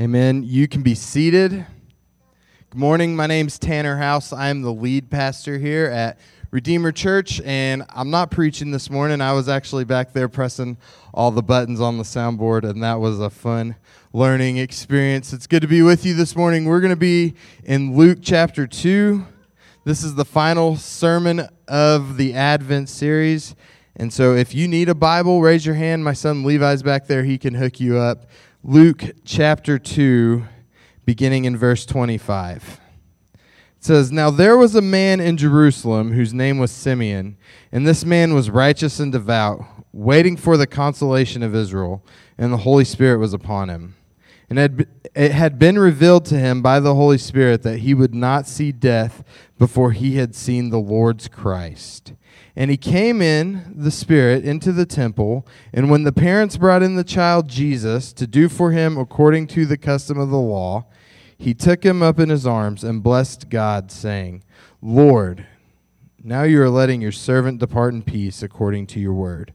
Amen. You can be seated. Good morning. My name's Tanner House. I'm the lead pastor here at Redeemer Church, and I'm not preaching this morning. I was actually back there pressing all the buttons on the soundboard, and that was a fun learning experience. It's good to be with you this morning. We're going to be in Luke chapter 2. This is the final sermon of the Advent series. And so if you need a Bible, raise your hand. My son Levi's back there, he can hook you up. Luke chapter 2, beginning in verse 25. It says, Now there was a man in Jerusalem whose name was Simeon, and this man was righteous and devout, waiting for the consolation of Israel, and the Holy Spirit was upon him. And it had been revealed to him by the Holy Spirit that he would not see death before he had seen the Lord's Christ. And he came in the Spirit into the temple. And when the parents brought in the child Jesus to do for him according to the custom of the law, he took him up in his arms and blessed God, saying, Lord, now you are letting your servant depart in peace according to your word.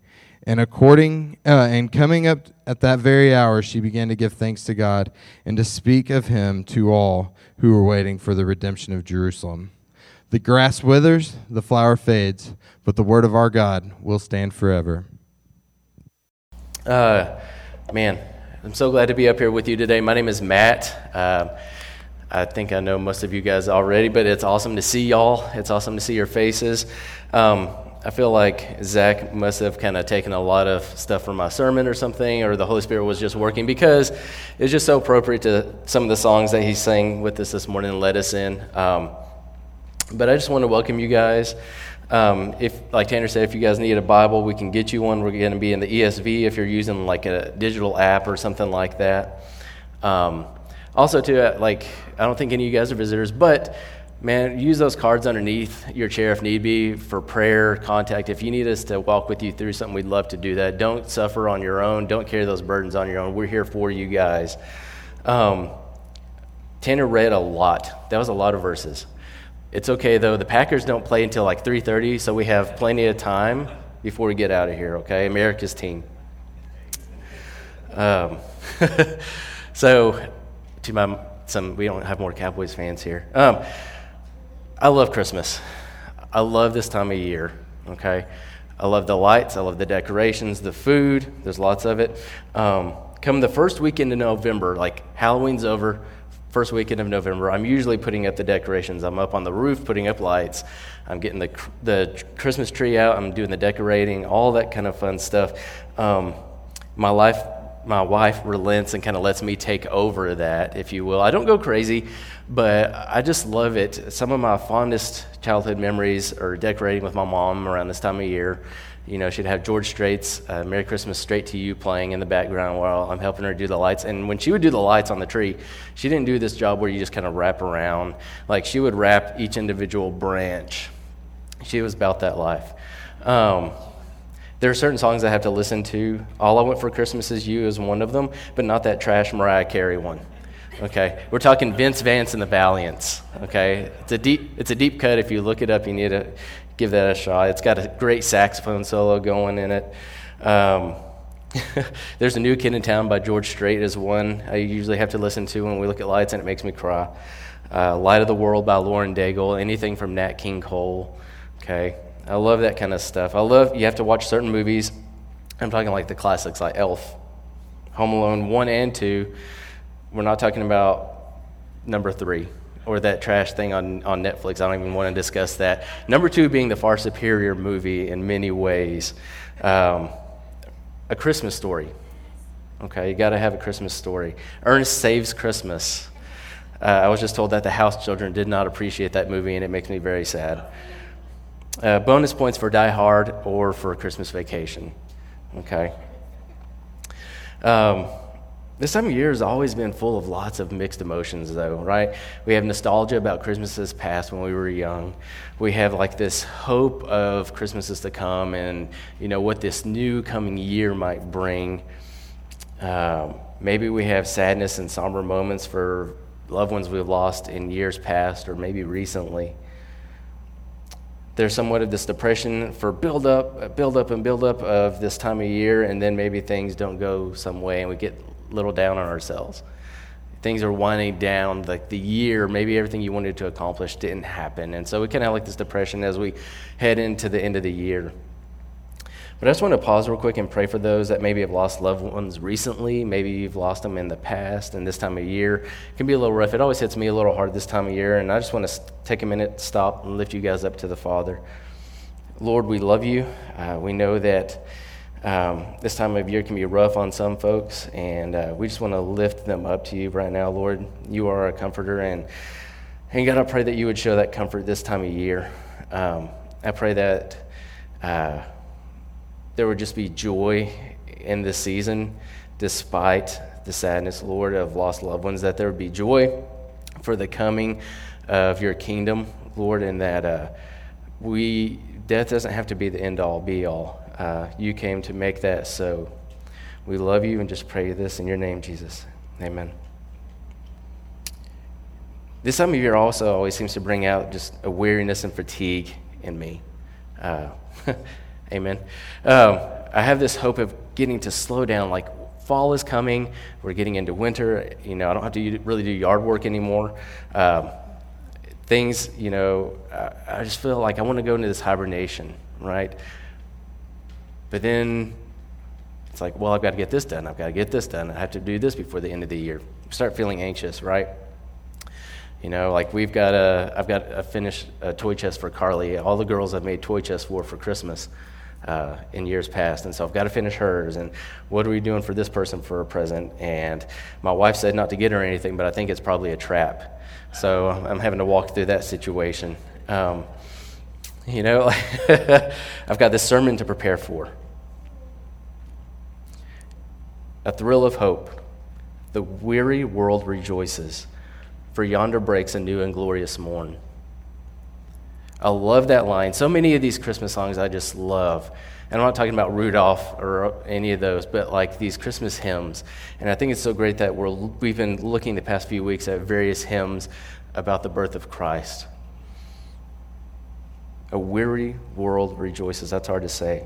And according uh, and coming up at that very hour, she began to give thanks to God and to speak of him to all who were waiting for the redemption of Jerusalem. The grass withers, the flower fades, but the word of our God will stand forever. Uh, man, I'm so glad to be up here with you today. My name is Matt. Uh, I think I know most of you guys already, but it's awesome to see y'all. It's awesome to see your faces. Um, I feel like Zach must have kind of taken a lot of stuff from my sermon or something, or the Holy Spirit was just working because it's just so appropriate to some of the songs that he sang with us this morning and led us in. Um, but I just want to welcome you guys. Um, if, like Tanner said, if you guys need a Bible, we can get you one. We're going to be in the ESV if you're using like a digital app or something like that. Um, also, too, uh, like I don't think any of you guys are visitors, but Man, use those cards underneath your chair if need be for prayer, contact. If you need us to walk with you through something, we'd love to do that. Don't suffer on your own. Don't carry those burdens on your own. We're here for you guys. Um, Tanner read a lot. That was a lot of verses. It's okay though. The Packers don't play until like 3:30, so we have plenty of time before we get out of here. Okay, America's team. Um, so, to my some, we don't have more Cowboys fans here. Um, I love Christmas. I love this time of year, okay? I love the lights, I love the decorations, the food, there's lots of it. Um, come the first weekend in November, like Halloween's over, first weekend of November, I'm usually putting up the decorations. I'm up on the roof putting up lights. I'm getting the, the Christmas tree out. I'm doing the decorating, all that kind of fun stuff. Um, my life, my wife relents and kind of lets me take over that, if you will. I don't go crazy. But I just love it. Some of my fondest childhood memories are decorating with my mom around this time of year. You know, she'd have George Strait's uh, Merry Christmas Strait to You playing in the background while I'm helping her do the lights. And when she would do the lights on the tree, she didn't do this job where you just kind of wrap around. Like, she would wrap each individual branch. She was about that life. Um, there are certain songs I have to listen to. All I Want for Christmas Is You is one of them, but not that trash Mariah Carey one. Okay, we're talking Vince Vance and the Valiants. Okay, it's a deep it's a deep cut. If you look it up, you need to give that a shot. It's got a great saxophone solo going in it. Um, there's a new kid in town by George Strait is one I usually have to listen to when we look at lights, and it makes me cry. Uh, Light of the World by Lauren Daigle. Anything from Nat King Cole. Okay, I love that kind of stuff. I love you have to watch certain movies. I'm talking like the classics like Elf, Home Alone one and two we're not talking about number three. or that trash thing on, on Netflix. I don't even want to discuss that. Number two being the far superior movie in many ways. Um, a Christmas story. Okay, you got to have a Christmas story. Ernest Saves Christmas. Uh, I was just told that the house children did not appreciate that movie, and it makes me very sad. Uh, bonus points for Die Hard or for Christmas Vacation. Okay. Um, this time of year has always been full of lots of mixed emotions, though, right? We have nostalgia about Christmases past when we were young. We have like this hope of Christmases to come and, you know, what this new coming year might bring. Um, maybe we have sadness and somber moments for loved ones we've lost in years past or maybe recently. There's somewhat of this depression for build up, uh, build up, and build up of this time of year, and then maybe things don't go some way and we get a little down on ourselves. Things are winding down, like the year, maybe everything you wanted to accomplish didn't happen. And so we kind of like this depression as we head into the end of the year. But I just want to pause real quick and pray for those that maybe have lost loved ones recently. Maybe you've lost them in the past, and this time of year can be a little rough. It always hits me a little hard this time of year, and I just want to take a minute, stop, and lift you guys up to the Father. Lord, we love you. Uh, we know that um, this time of year can be rough on some folks, and uh, we just want to lift them up to you right now, Lord. You are a comforter, and, and God, I pray that you would show that comfort this time of year. Um, I pray that. Uh, there would just be joy in this season, despite the sadness, Lord, of lost loved ones, that there would be joy for the coming of your kingdom, Lord, and that uh, we, death doesn't have to be the end all, be all. Uh, you came to make that so. We love you and just pray this in your name, Jesus. Amen. This time of year also always seems to bring out just a weariness and fatigue in me. Uh, Amen. Um, I have this hope of getting to slow down. Like fall is coming, we're getting into winter. You know, I don't have to really do yard work anymore. Um, things, you know, I, I just feel like I want to go into this hibernation, right? But then it's like, well, I've got to get this done. I've got to get this done. I have to do this before the end of the year. Start feeling anxious, right? You know, like we've got a, I've got a finished a toy chest for Carly. All the girls I've made toy chests for for Christmas uh, in years past. And so I've got to finish hers. And what are we doing for this person for a present? And my wife said not to get her anything, but I think it's probably a trap. So I'm having to walk through that situation. Um, you know, I've got this sermon to prepare for. A thrill of hope. The weary world rejoices, for yonder breaks a new and glorious morn. I love that line. So many of these Christmas songs I just love. And I'm not talking about Rudolph or any of those, but like these Christmas hymns. And I think it's so great that we're, we've been looking the past few weeks at various hymns about the birth of Christ. A weary world rejoices. That's hard to say.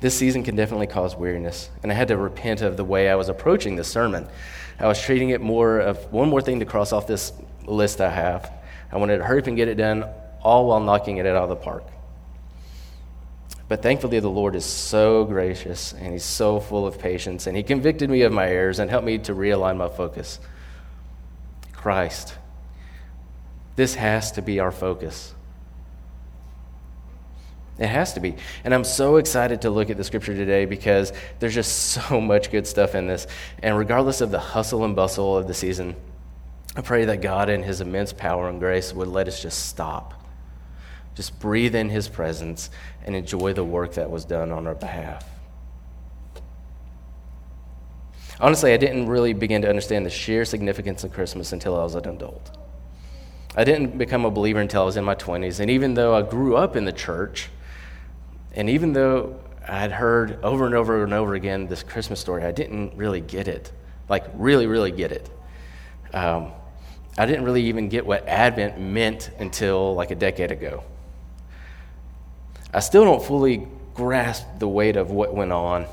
This season can definitely cause weariness, and I had to repent of the way I was approaching the sermon. I was treating it more of one more thing to cross off this list I have. I wanted to hurry up and get it done, all while knocking it out of the park. But thankfully, the Lord is so gracious and He's so full of patience, and He convicted me of my errors and helped me to realign my focus. Christ. This has to be our focus. It has to be. And I'm so excited to look at the scripture today because there's just so much good stuff in this. And regardless of the hustle and bustle of the season, I pray that God, in His immense power and grace, would let us just stop, just breathe in His presence, and enjoy the work that was done on our behalf. Honestly, I didn't really begin to understand the sheer significance of Christmas until I was an adult. I didn't become a believer until I was in my 20s, and even though I grew up in the church, and even though I had heard over and over and over again this Christmas story, I didn't really get it. Like, really, really get it. Um, I didn't really even get what Advent meant until like a decade ago. I still don't fully grasp the weight of what went on,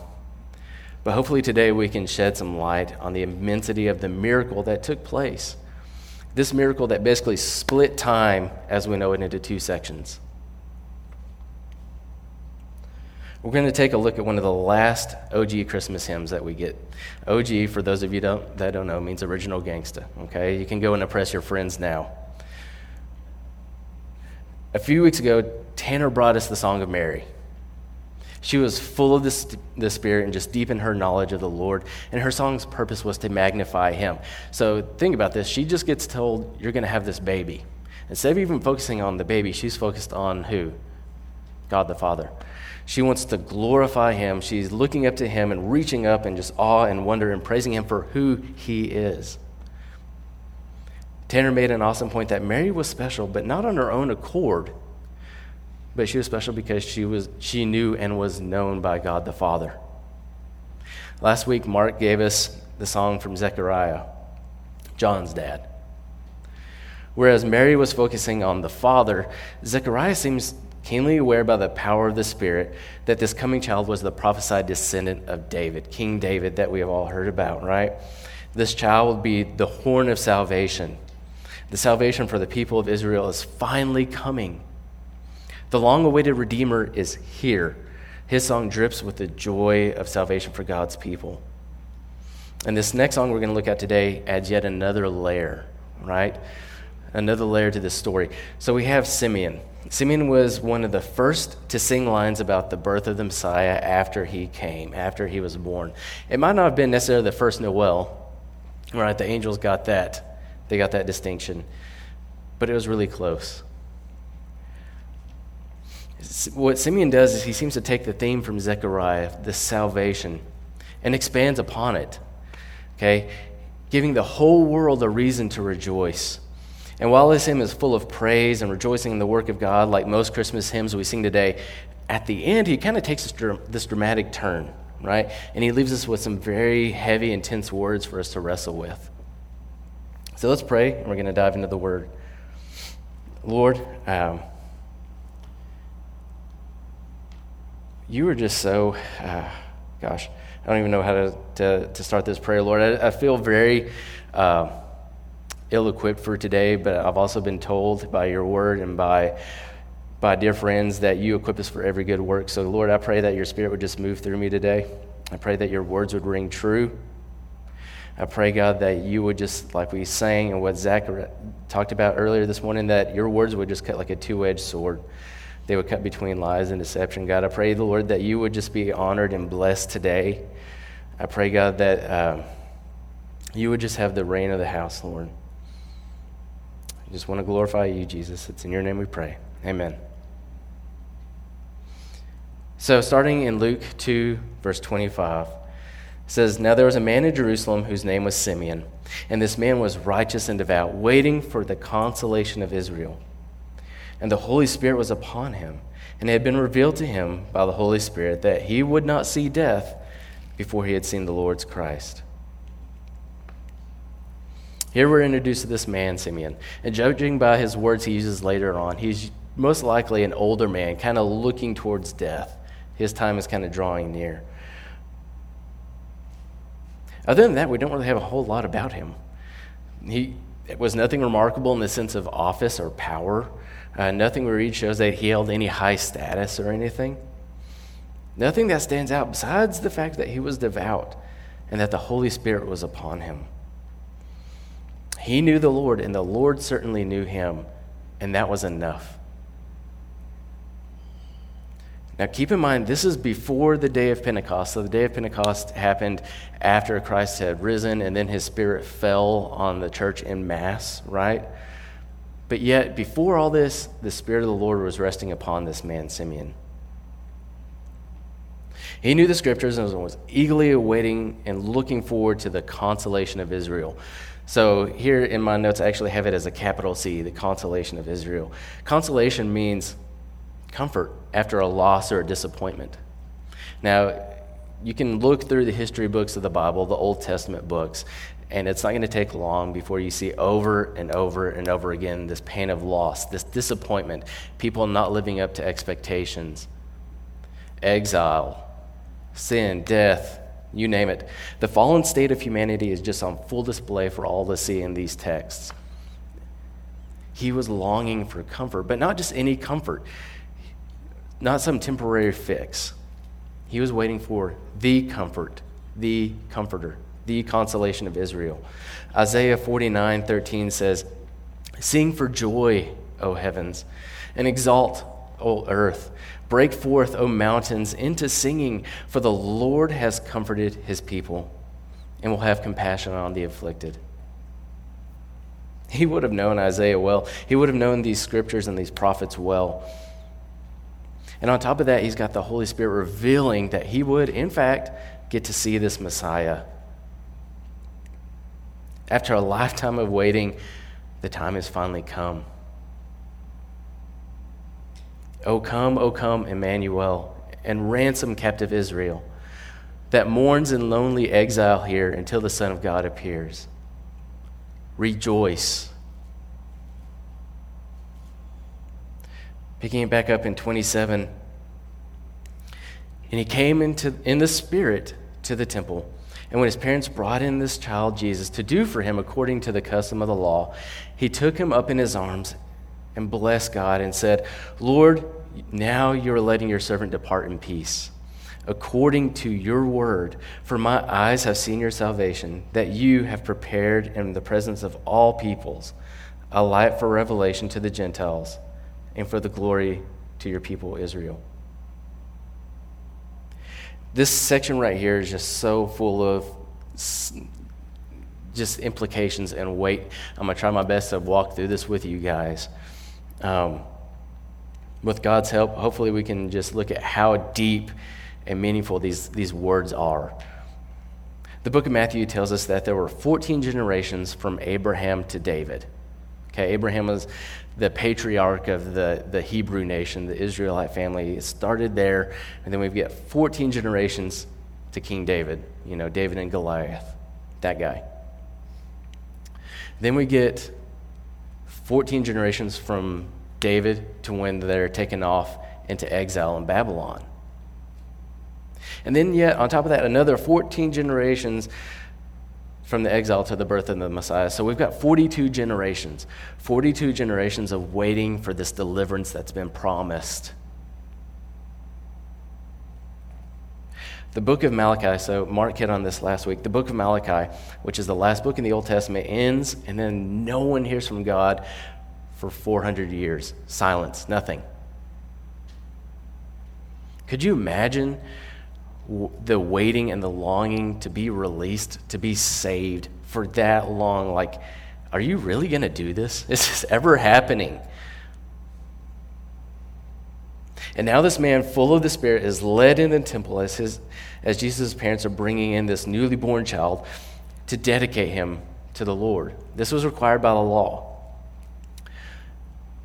but hopefully today we can shed some light on the immensity of the miracle that took place. This miracle that basically split time as we know it into two sections. We're going to take a look at one of the last OG Christmas hymns that we get. OG, for those of you don't, that don't know, means original gangsta. Okay, you can go and impress your friends now. A few weeks ago, Tanner brought us the Song of Mary. She was full of the, the Spirit and just deep in her knowledge of the Lord. And her song's purpose was to magnify Him. So think about this. She just gets told, You're going to have this baby. Instead of even focusing on the baby, she's focused on who? God the Father. She wants to glorify Him. She's looking up to Him and reaching up in just awe and wonder and praising Him for who He is. Tanner made an awesome point that Mary was special, but not on her own accord, but she was special because she, was, she knew and was known by God the Father. Last week, Mark gave us the song from Zechariah, John's dad. Whereas Mary was focusing on the Father, Zechariah seems keenly aware by the power of the Spirit that this coming child was the prophesied descendant of David, King David, that we have all heard about, right? This child will be the horn of salvation. The salvation for the people of Israel is finally coming. The long awaited Redeemer is here. His song drips with the joy of salvation for God's people. And this next song we're going to look at today adds yet another layer, right? Another layer to this story. So we have Simeon. Simeon was one of the first to sing lines about the birth of the Messiah after he came, after he was born. It might not have been necessarily the first Noel, right? The angels got that. They got that distinction. But it was really close. What Simeon does is he seems to take the theme from Zechariah, the salvation, and expands upon it. Okay? Giving the whole world a reason to rejoice. And while this hymn is full of praise and rejoicing in the work of God, like most Christmas hymns we sing today, at the end, he kind of takes this, this dramatic turn, right? And he leaves us with some very heavy, intense words for us to wrestle with. So let's pray, and we're going to dive into the word. Lord, um, you are just so, uh, gosh, I don't even know how to, to, to start this prayer, Lord. I, I feel very. Uh, ill equipped for today, but I've also been told by your word and by, by dear friends that you equip us for every good work. So, Lord, I pray that your spirit would just move through me today. I pray that your words would ring true. I pray, God, that you would just, like we sang and what Zach talked about earlier this morning, that your words would just cut like a two edged sword. They would cut between lies and deception. God, I pray, the Lord, that you would just be honored and blessed today. I pray, God, that uh, you would just have the reign of the house, Lord. Just want to glorify you, Jesus. It's in your name we pray. Amen. So, starting in Luke 2, verse 25, says, Now there was a man in Jerusalem whose name was Simeon, and this man was righteous and devout, waiting for the consolation of Israel. And the Holy Spirit was upon him, and it had been revealed to him by the Holy Spirit that he would not see death before he had seen the Lord's Christ. Here we're introduced to this man, Simeon. And judging by his words he uses later on, he's most likely an older man, kind of looking towards death. His time is kind of drawing near. Other than that, we don't really have a whole lot about him. He was nothing remarkable in the sense of office or power. Uh, nothing we read shows that he held any high status or anything. Nothing that stands out besides the fact that he was devout and that the Holy Spirit was upon him. He knew the Lord, and the Lord certainly knew him, and that was enough. Now, keep in mind, this is before the day of Pentecost. So, the day of Pentecost happened after Christ had risen, and then his spirit fell on the church in mass, right? But yet, before all this, the Spirit of the Lord was resting upon this man, Simeon. He knew the scriptures and was eagerly awaiting and looking forward to the consolation of Israel. So here in my notes, I actually have it as a capital C, the consolation of Israel. Consolation means comfort after a loss or a disappointment. Now, you can look through the history books of the Bible, the Old Testament books, and it's not going to take long before you see over and over and over again this pain of loss, this disappointment, people not living up to expectations, exile, sin, death, you name it. The fallen state of humanity is just on full display for all to see in these texts. He was longing for comfort, but not just any comfort, not some temporary fix. He was waiting for the comfort, the comforter, the consolation of Israel. Isaiah 49 13 says, Sing for joy, O heavens, and exalt, O earth. Break forth, O mountains, into singing, for the Lord has comforted his people and will have compassion on the afflicted. He would have known Isaiah well. He would have known these scriptures and these prophets well. And on top of that, he's got the Holy Spirit revealing that he would, in fact, get to see this Messiah. After a lifetime of waiting, the time has finally come. O come, O come, Emmanuel, and ransom captive Israel that mourns in lonely exile here until the Son of God appears. Rejoice. Picking it back up in 27. And he came into, in the Spirit to the temple. And when his parents brought in this child, Jesus, to do for him according to the custom of the law, he took him up in his arms and blessed God and said, Lord, now you are letting your servant depart in peace, according to your word. For my eyes have seen your salvation, that you have prepared in the presence of all peoples a light for revelation to the Gentiles and for the glory to your people Israel. This section right here is just so full of just implications and weight. I'm going to try my best to walk through this with you guys. Um, with God's help, hopefully we can just look at how deep and meaningful these, these words are. The book of Matthew tells us that there were 14 generations from Abraham to David. Okay, Abraham was the patriarch of the, the Hebrew nation, the Israelite family. It started there, and then we get 14 generations to King David, you know, David and Goliath, that guy. Then we get 14 generations from David to when they're taken off into exile in Babylon. And then, yet, on top of that, another 14 generations from the exile to the birth of the Messiah. So we've got 42 generations, 42 generations of waiting for this deliverance that's been promised. The book of Malachi, so Mark hit on this last week. The book of Malachi, which is the last book in the Old Testament, ends, and then no one hears from God for 400 years. Silence, nothing. Could you imagine the waiting and the longing to be released, to be saved for that long. Like, are you really going to do this? Is this ever happening? And now this man, full of the Spirit, is led in the temple as, his, as Jesus' parents are bringing in this newly born child to dedicate him to the Lord. This was required by the law.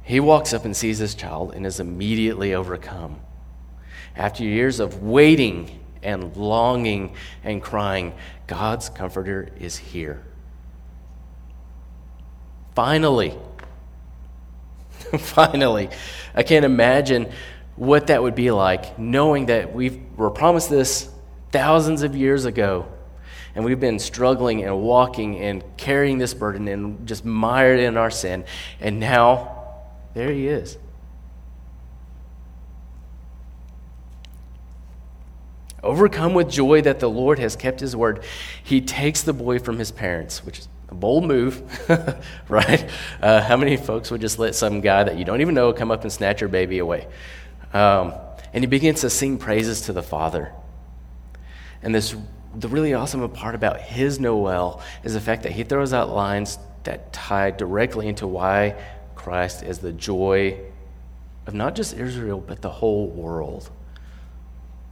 He walks up and sees his child and is immediately overcome. After years of waiting and longing and crying, God's comforter is here. Finally, finally, I can't imagine what that would be like knowing that we were promised this thousands of years ago and we've been struggling and walking and carrying this burden and just mired in our sin and now there he is Overcome with joy that the Lord has kept his word, he takes the boy from his parents, which is a bold move, right? Uh, how many folks would just let some guy that you don't even know come up and snatch your baby away? Um, and he begins to sing praises to the Father. And this, the really awesome part about his Noel is the fact that he throws out lines that tie directly into why Christ is the joy of not just Israel, but the whole world.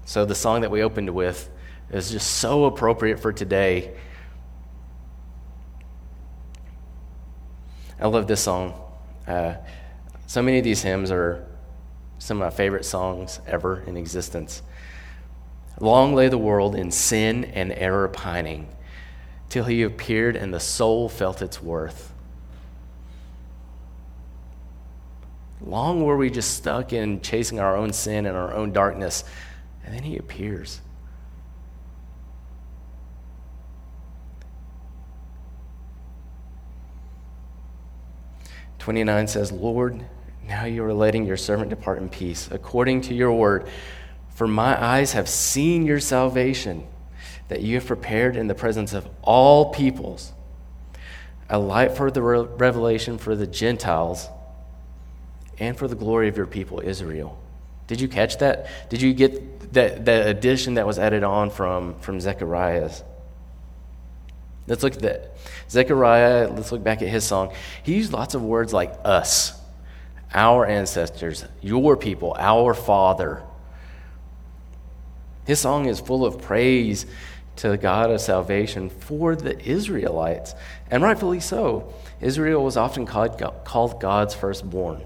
So the song that we opened with is just so appropriate for today. I love this song. Uh, so many of these hymns are some of my favorite songs ever in existence. Long lay the world in sin and error pining, till he appeared and the soul felt its worth. Long were we just stuck in chasing our own sin and our own darkness and then he appears. Twenty-nine says, Lord, now you are letting your servant depart in peace, according to your word. For my eyes have seen your salvation, that you have prepared in the presence of all peoples, a light for the revelation for the Gentiles and for the glory of your people, Israel. Did you catch that? Did you get that, that addition that was added on from, from Zechariah's? Let's look at that. Zechariah, let's look back at his song. He used lots of words like us, our ancestors, your people, our father. His song is full of praise to the God of salvation for the Israelites, and rightfully so. Israel was often called, called God's firstborn.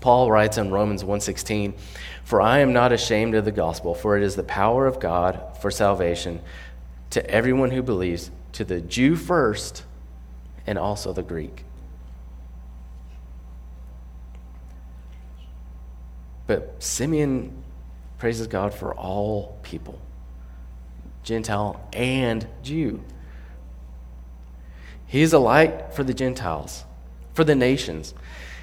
Paul writes in Romans 1:16, "For I am not ashamed of the gospel, for it is the power of God for salvation to everyone who believes, to the Jew first, and also the Greek." But Simeon praises God for all people, Gentile and Jew. He is a light for the Gentiles, for the nations.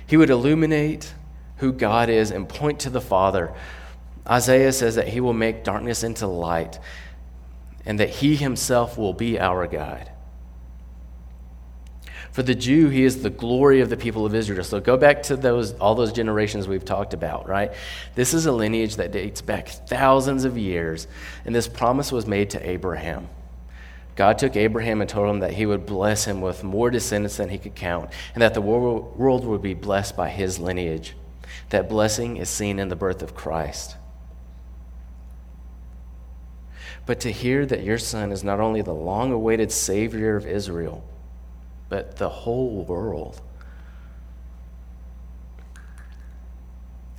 He would illuminate who God is and point to the Father. Isaiah says that he will make darkness into light and that he himself will be our guide. For the Jew, he is the glory of the people of Israel. So go back to those all those generations we've talked about, right? This is a lineage that dates back thousands of years, and this promise was made to Abraham. God took Abraham and told him that he would bless him with more descendants than he could count, and that the world would be blessed by his lineage. That blessing is seen in the birth of Christ. But to hear that your son is not only the long awaited Savior of Israel, but the whole world.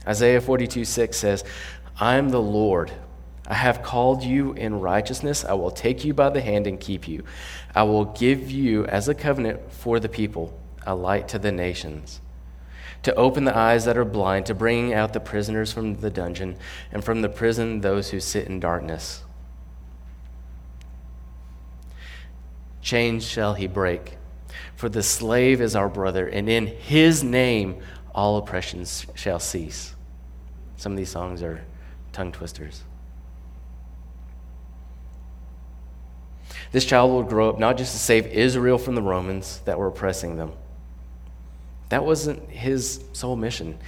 Isaiah 42 6 says, I am the Lord. I have called you in righteousness. I will take you by the hand and keep you. I will give you as a covenant for the people, a light to the nations to open the eyes that are blind, to bring out the prisoners from the dungeon, and from the prison those who sit in darkness. Chains shall he break, for the slave is our brother, and in his name all oppressions shall cease. Some of these songs are tongue twisters. This child will grow up not just to save Israel from the Romans that were oppressing them that wasn't his sole mission.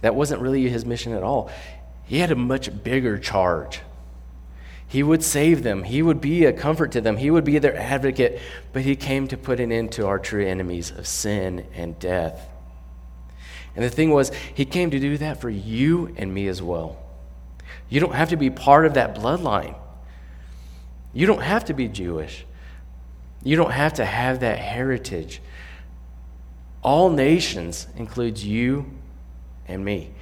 That wasn't really his mission at all. He had a much bigger charge. He would save them, he would be a comfort to them, he would be their advocate, but he came to put an end to our true enemies of sin and death. And the thing was, he came to do that for you and me as well. You don't have to be part of that bloodline. You don't have to be Jewish. You don't have to have that heritage all nations includes you and me.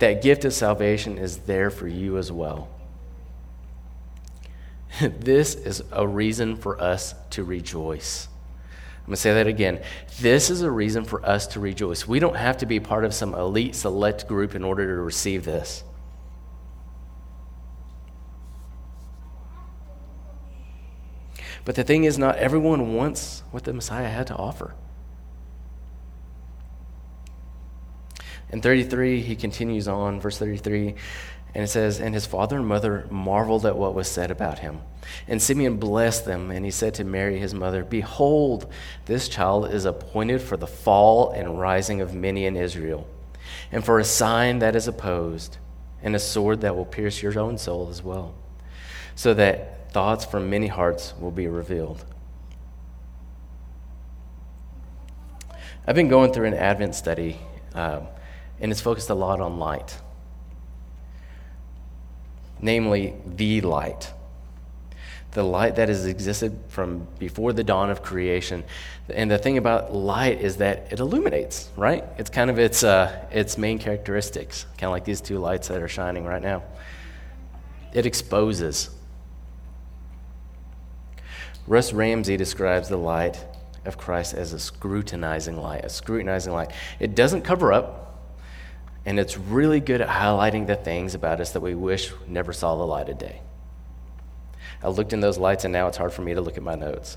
That gift of salvation is there for you as well. this is a reason for us to rejoice. I'm going to say that again. This is a reason for us to rejoice. We don't have to be part of some elite select group in order to receive this. But the thing is, not everyone wants what the Messiah had to offer. In 33, he continues on, verse 33, and it says, And his father and mother marveled at what was said about him. And Simeon blessed them, and he said to Mary, his mother, Behold, this child is appointed for the fall and rising of many in Israel, and for a sign that is opposed, and a sword that will pierce your own soul as well, so that thoughts from many hearts will be revealed. I've been going through an Advent study. Uh, and it's focused a lot on light, namely, the light. The light that has existed from before the dawn of creation. And the thing about light is that it illuminates, right? It's kind of its, uh, its main characteristics, kind of like these two lights that are shining right now. It exposes. Russ Ramsey describes the light of Christ as a scrutinizing light, a scrutinizing light. It doesn't cover up, and it's really good at highlighting the things about us that we wish never saw the light of day. I looked in those lights, and now it's hard for me to look at my notes.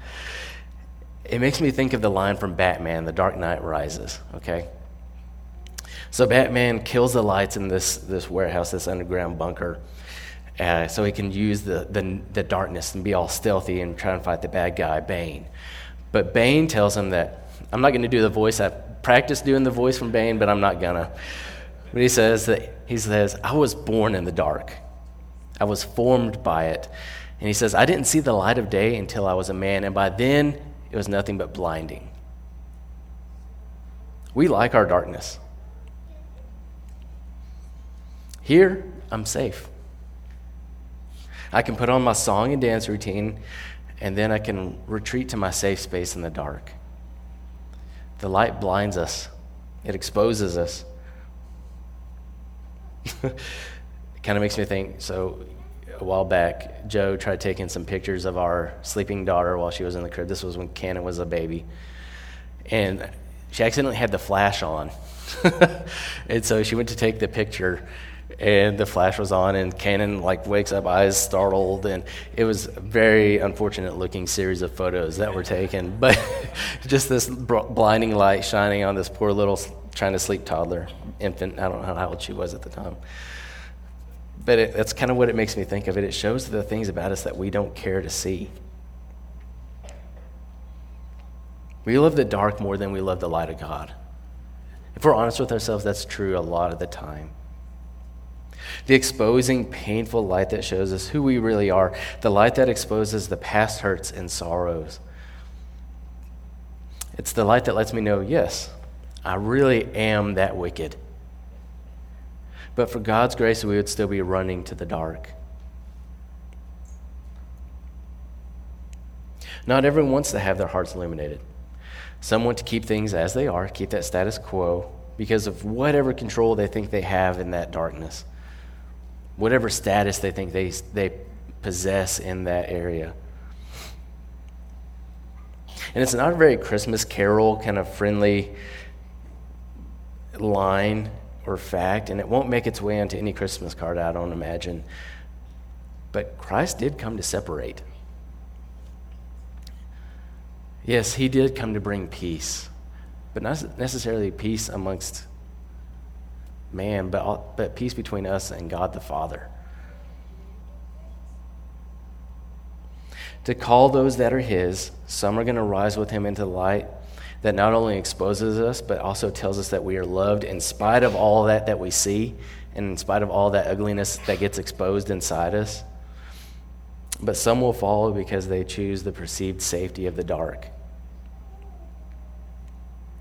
it makes me think of the line from Batman, The Dark Knight Rises, okay? So Batman kills the lights in this, this warehouse, this underground bunker, uh, so he can use the, the, the darkness and be all stealthy and try and fight the bad guy, Bane. But Bane tells him that I'm not going to do the voice. I practiced doing the voice from Bane, but I'm not to. But he says that he says, I was born in the dark. I was formed by it. And he says, I didn't see the light of day until I was a man, and by then it was nothing but blinding. We like our darkness. Here, I'm safe. I can put on my song and dance routine, and then I can retreat to my safe space in the dark. The light blinds us, it exposes us. it kind of makes me think so, a while back, Joe tried taking some pictures of our sleeping daughter while she was in the crib. This was when Cannon was a baby. And she accidentally had the flash on. and so she went to take the picture and the flash was on and Cannon like wakes up eyes startled and it was a very unfortunate looking series of photos that were taken but just this blinding light shining on this poor little trying to sleep toddler infant I don't know how old she was at the time but it, that's kind of what it makes me think of it. It shows the things about us that we don't care to see. We love the dark more than we love the light of God. If we're honest with ourselves, that's true a lot of the time. The exposing, painful light that shows us who we really are, the light that exposes the past hurts and sorrows. It's the light that lets me know, yes, I really am that wicked but for God's grace, we would still be running to the dark. Not everyone wants to have their hearts illuminated. Some want to keep things as they are, keep that status quo, because of whatever control they think they have in that darkness, whatever status they think they, they possess in that area. And it's not a very Christmas carol kind of friendly line or fact, and it won't make its way onto any Christmas card, I don't imagine. But Christ did come to separate. Yes, he did come to bring peace, but not necessarily peace amongst man, but, but peace between us and God the Father. To call those that are his, some are going to rise with him into light, that not only exposes us, but also tells us that we are loved in spite of all that that we see and in spite of all that ugliness that gets exposed inside us. But some will follow because they choose the perceived safety of the dark.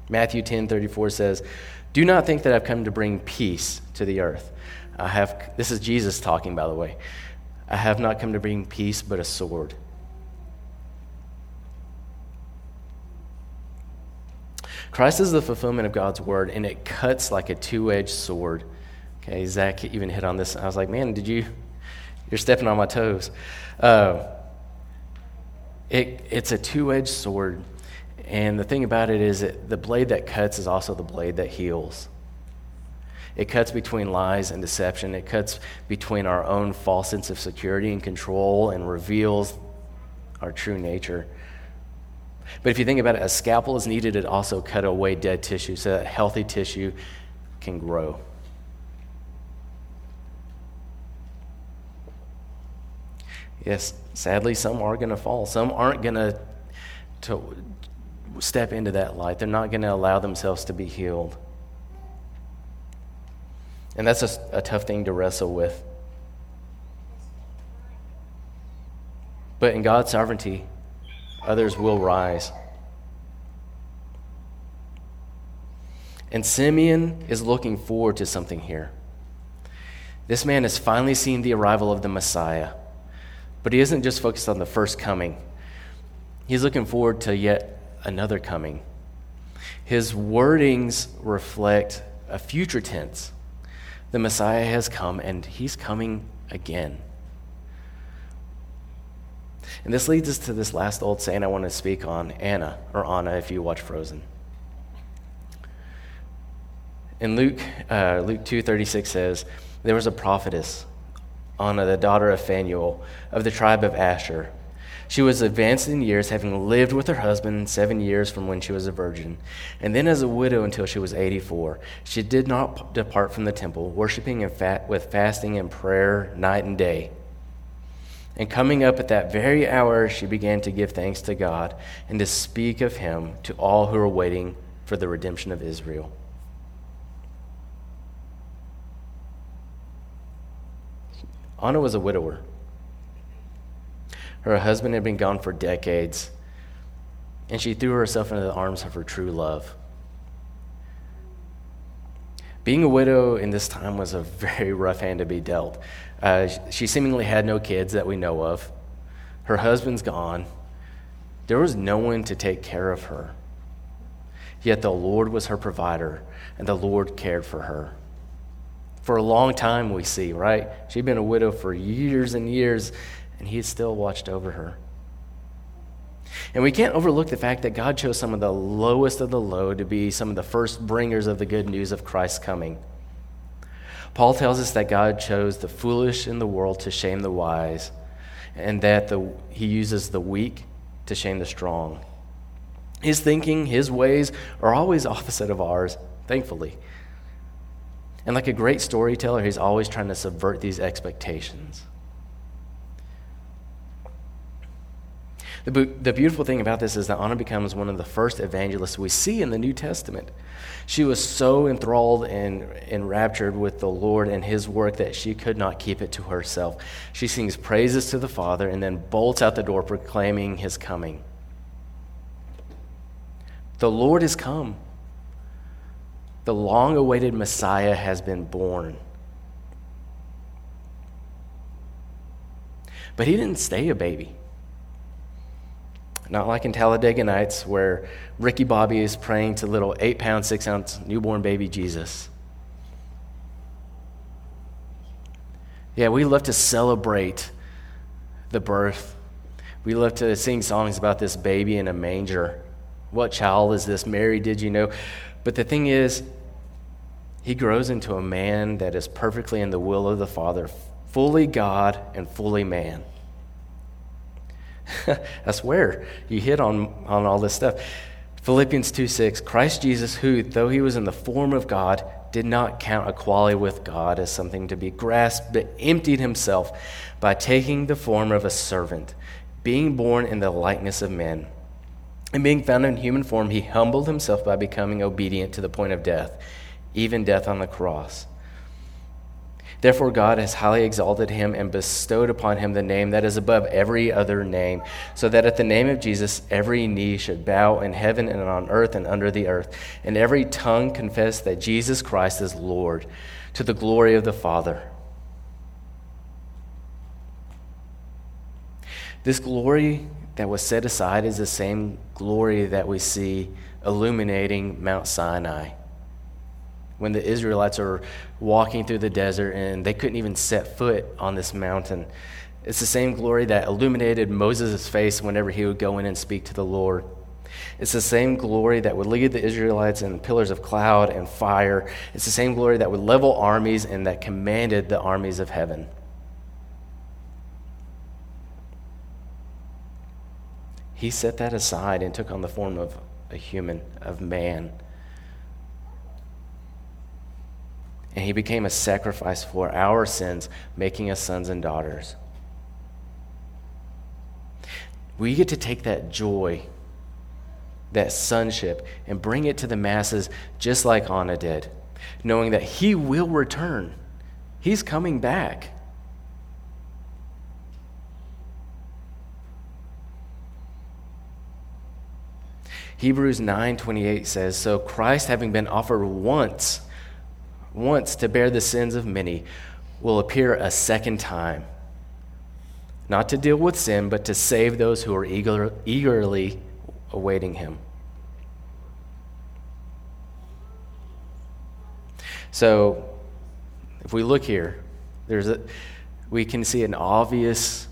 Matthew 10:34 says, "Do not think that I've come to bring peace to the earth. I have this is Jesus talking by the way. I have not come to bring peace but a sword." Christ is the fulfillment of God's word, and it cuts like a two edged sword. Okay, Zach even hit on this. I was like, man, did you? You're stepping on my toes. Uh, it, it's a two edged sword. And the thing about it is that the blade that cuts is also the blade that heals. It cuts between lies and deception. It cuts between our own false sense of security and control and reveals our true nature. But if you think about it, a scalpel is needed to also cut away dead tissue so that healthy tissue can grow. Yes, sadly, some are going to fall. Some aren't going to step into that light. They're not going to allow themselves to be healed. And that's a, a tough thing to wrestle with. But in God's sovereignty, others will rise. And Simeon is looking forward to something here. This man has finally seen the arrival of the Messiah, but he isn't just focused on the first coming, he's looking forward to yet another coming. His wordings reflect a future tense. The Messiah has come and he's coming again. And this leads us to this last old saying I want to speak on Anna, or Anna if you watch Frozen. In Luke, uh, Luke 2.36 says, There was a prophetess, Anna, the daughter of Phanuel, of the tribe of Asher. She was advanced in years, having lived with her husband seven years from when she was a virgin, and then as a widow until she was 84. She did not depart from the temple, worshiping fat, with fasting and prayer night and day. And coming up at that very hour, she began to give thanks to God and to speak of him to all who were waiting for the redemption of Israel. Anna was a widower. Her husband had been gone for decades, and she threw herself into the arms of her true love. Being a widow in this time was a very rough hand to be dealt. Uh, she seemingly had no kids that we know of. Her husband's gone. There was no one to take care of her. Yet the Lord was her provider, and the Lord cared for her. For a long time, we see, right? She'd been a widow for years and years, and he still watched over her. And we can't overlook the fact that God chose some of the lowest of the low to be some of the first bringers of the good news of Christ's coming. Paul tells us that God chose the foolish in the world to shame the wise, and that the, he uses the weak to shame the strong. His thinking, his ways are always opposite of ours, thankfully. And like a great storyteller, he's always trying to subvert these expectations. The, beautiful thing about this is that Anna becomes one of the first evangelists we see in the New Testament. She was so enthralled and enraptured with the Lord and his work that she could not keep it to herself. She sings praises to the Father and then bolts out the door proclaiming his coming. The Lord has come. The long awaited Messiah has been born. But he didn't stay a baby. Not like in Talladega Nights, where Ricky Bobby is praying to little eight pound, six ounce newborn baby Jesus. Yeah, we love to celebrate the birth. We love to sing songs about this baby in a manger. What child is this? Mary, did you know? But the thing is, he grows into a man that is perfectly in the will of the Father, fully God and fully man. I where you hit on, on all this stuff. Philippians 2 6, Christ Jesus, who, though he was in the form of God, did not count equality with God as something to be grasped, but emptied himself by taking the form of a servant, being born in the likeness of men. And being found in human form, he humbled himself by becoming obedient to the point of death, even death on the cross. Therefore, God has highly exalted him and bestowed upon him the name that is above every other name, so that at the name of Jesus every knee should bow in heaven and on earth and under the earth, and every tongue confess that Jesus Christ is Lord, to the glory of the Father. This glory that was set aside is the same glory that we see illuminating Mount Sinai when the Israelites are walking through the desert and they couldn't even set foot on this mountain. It's the same glory that illuminated Moses' face whenever he would go in and speak to the Lord. It's the same glory that would lead the Israelites in pillars of cloud and fire. It's the same glory that would level armies and that commanded the armies of heaven. He set that aside and took on the form of a human, of man. And he became a sacrifice for our sins, making us sons and daughters. We get to take that joy, that sonship, and bring it to the masses just like Anna did, knowing that he will return. He's coming back. Hebrews 9:28 says, "So Christ having been offered once once to bear the sins of many, will appear a second time, not to deal with sin, but to save those who are eager, eagerly awaiting him. So, if we look here, there's a, we can see an obvious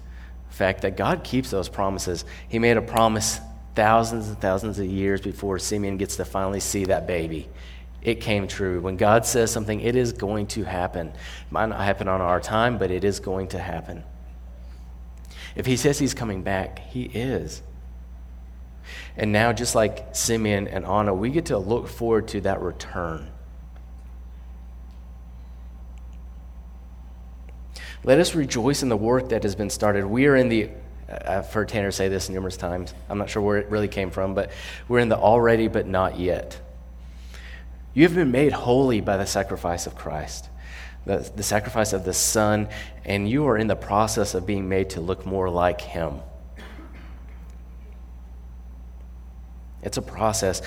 fact that God keeps those promises. He made a promise thousands and thousands of years before Simeon gets to finally see that baby it came true. When God says something, it is going to happen. It might not happen on our time, but it is going to happen. If he says he's coming back, he is. And now, just like Simeon and Anna, we get to look forward to that return. Let us rejoice in the work that has been started. We are in the, uh, I've heard Tanner say this numerous times. I'm not sure where it really came from, but we're in the already but not yet. You have been made holy by the sacrifice of Christ, the, the sacrifice of the Son, and you are in the process of being made to look more like Him. It's a process.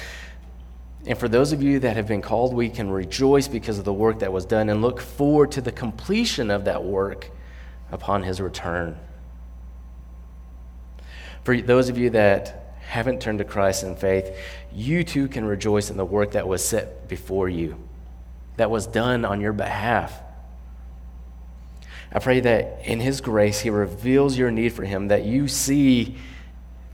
And for those of you that have been called, we can rejoice because of the work that was done and look forward to the completion of that work upon his return. For those of you that haven't turned to Christ in faith, you too can rejoice in the work that was set before you, that was done on your behalf. I pray that in His grace, He reveals your need for Him, that you see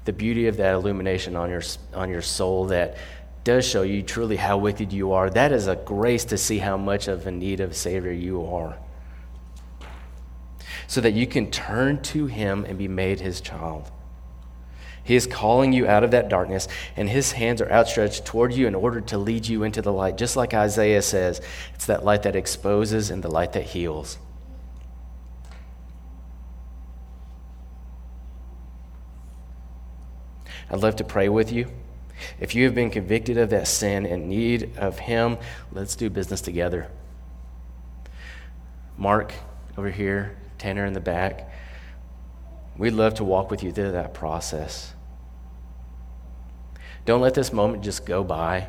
the beauty of that illumination on your, on your soul, that does show you truly how wicked you are, that is a grace to see how much of a need of a Savior you are. So that you can turn to Him and be made His child. He is calling you out of that darkness, and His hands are outstretched toward you in order to lead you into the light. Just like Isaiah says, it's that light that exposes and the light that heals. I'd love to pray with you. If you have been convicted of that sin and need of Him, let's do business together. Mark over here, Tanner in the back, we'd love to walk with you through that process. Don't let this moment just go by.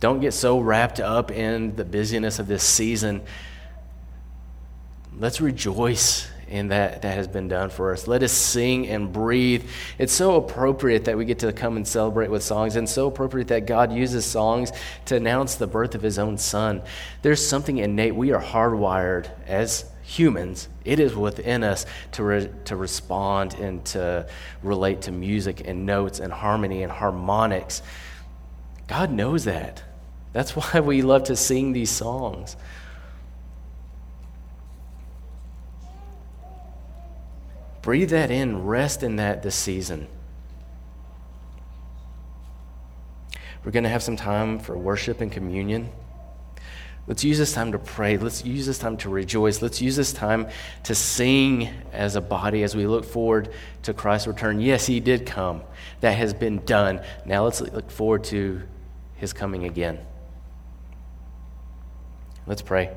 Don't get so wrapped up in the busyness of this season. Let's rejoice in that, that has been done for us. Let us sing and breathe. It's so appropriate that we get to come and celebrate with songs, and so appropriate that God uses songs to announce the birth of His own Son. There's something innate. We are hardwired as humans, it is within us to, re- to respond and to relate to music and notes and harmony and harmonics. God knows that. That's why we love to sing these songs. Breathe that in, rest in that this season. We're going to have some time for worship and communion. Let's use this time to pray. Let's use this time to rejoice. Let's use this time to sing as a body as we look forward to Christ's return. Yes, He did come. That has been done. Now let's look forward to His coming again. Let's pray.